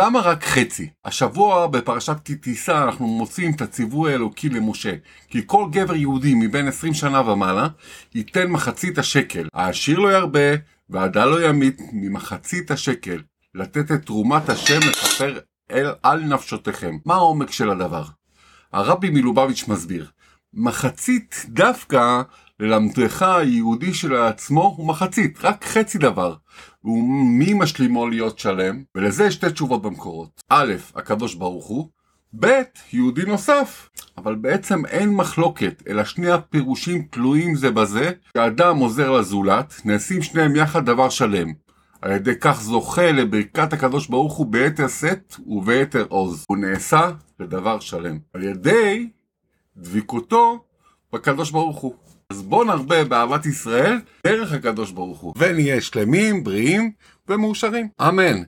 למה רק חצי? השבוע בפרשת כי תישא אנחנו מוצאים את הציווי האלוקי למשה כי כל גבר יהודי מבין 20 שנה ומעלה ייתן מחצית השקל. העשיר לא ירבה והדל לא ימית ממחצית השקל לתת את תרומת השם לכפר אל על נפשותיכם. מה העומק של הדבר? הרבי מלובביץ' מסביר מחצית דווקא ללמדך היהודי שלעצמו הוא מחצית, רק חצי דבר. ומי משלימו להיות שלם? ולזה יש שתי תשובות במקורות. א', הקדוש ברוך הוא, ב', יהודי נוסף. אבל בעצם אין מחלוקת, אלא שני הפירושים תלויים זה בזה, שאדם עוזר לזולת, נעשים שניהם יחד דבר שלם. על ידי כך זוכה לברכת הקדוש ברוך הוא ביתר שאת וביתר עוז. הוא נעשה לדבר שלם. על ידי דביקותו בקדוש ברוך הוא. אז בוא נרבה באהבת ישראל דרך הקדוש ברוך הוא, ונהיה שלמים, בריאים ומאושרים. אמן.